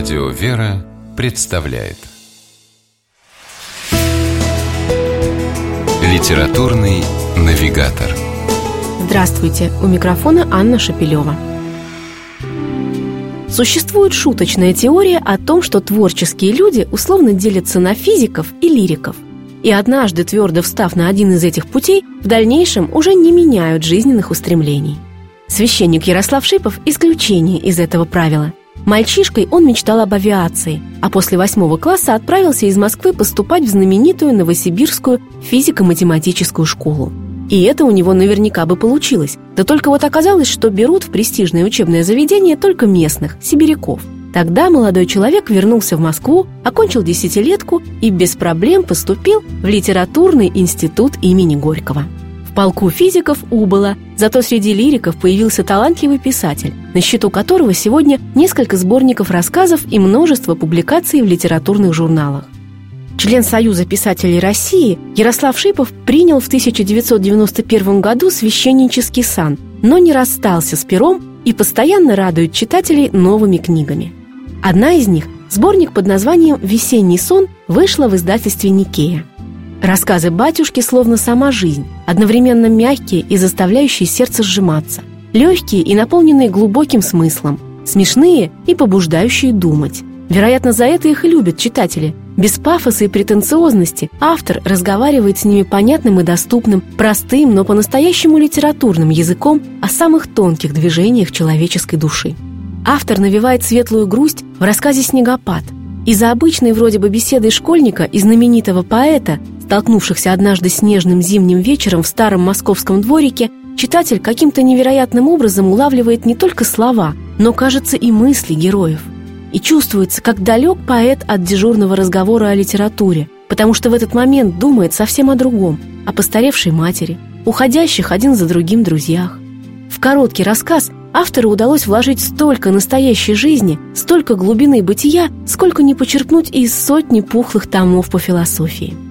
Радио «Вера» представляет Литературный навигатор Здравствуйте! У микрофона Анна Шапилева. Существует шуточная теория о том, что творческие люди условно делятся на физиков и лириков. И однажды, твердо встав на один из этих путей, в дальнейшем уже не меняют жизненных устремлений. Священник Ярослав Шипов – исключение из этого правила. Мальчишкой он мечтал об авиации, а после восьмого класса отправился из Москвы поступать в знаменитую Новосибирскую физико-математическую школу. И это у него наверняка бы получилось. Да только вот оказалось, что берут в престижное учебное заведение только местных, сибиряков. Тогда молодой человек вернулся в Москву, окончил десятилетку и без проблем поступил в литературный институт имени Горького. В полку физиков убыло, зато среди лириков появился талантливый писатель, на счету которого сегодня несколько сборников рассказов и множество публикаций в литературных журналах. Член Союза писателей России Ярослав Шипов принял в 1991 году священнический сан, но не расстался с пером и постоянно радует читателей новыми книгами. Одна из них, сборник под названием «Весенний сон», вышла в издательстве «Никея». Рассказы батюшки словно сама жизнь, одновременно мягкие и заставляющие сердце сжиматься, легкие и наполненные глубоким смыслом, смешные и побуждающие думать. Вероятно, за это их и любят читатели. Без пафоса и претенциозности автор разговаривает с ними понятным и доступным, простым, но по-настоящему литературным языком о самых тонких движениях человеческой души. Автор навевает светлую грусть в рассказе «Снегопад», и за обычной вроде бы беседой школьника и знаменитого поэта столкнувшихся однажды снежным зимним вечером в старом московском дворике, читатель каким-то невероятным образом улавливает не только слова, но, кажется, и мысли героев. И чувствуется, как далек поэт от дежурного разговора о литературе, потому что в этот момент думает совсем о другом, о постаревшей матери, уходящих один за другим друзьях. В короткий рассказ автору удалось вложить столько настоящей жизни, столько глубины бытия, сколько не почерпнуть из сотни пухлых томов по философии.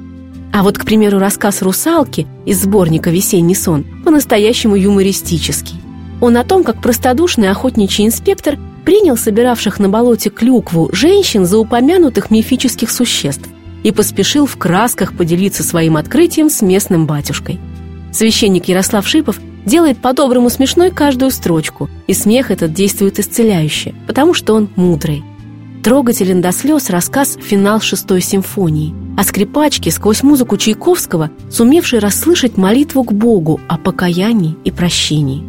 А вот, к примеру, рассказ «Русалки» из сборника «Весенний сон» по-настоящему юмористический. Он о том, как простодушный охотничий инспектор принял собиравших на болоте клюкву женщин за упомянутых мифических существ и поспешил в красках поделиться своим открытием с местным батюшкой. Священник Ярослав Шипов делает по-доброму смешной каждую строчку, и смех этот действует исцеляюще, потому что он мудрый. Трогателен до слез рассказ «Финал шестой симфонии» о скрипачке сквозь музыку Чайковского, сумевшей расслышать молитву к Богу о покаянии и прощении.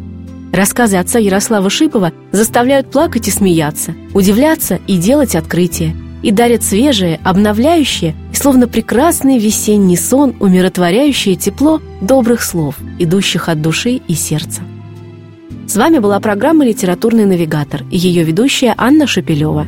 Рассказы отца Ярослава Шипова заставляют плакать и смеяться, удивляться и делать открытия, и дарят свежее, обновляющее и словно прекрасный весенний сон, умиротворяющее тепло добрых слов, идущих от души и сердца. С вами была программа «Литературный навигатор» и ее ведущая Анна Шапилева.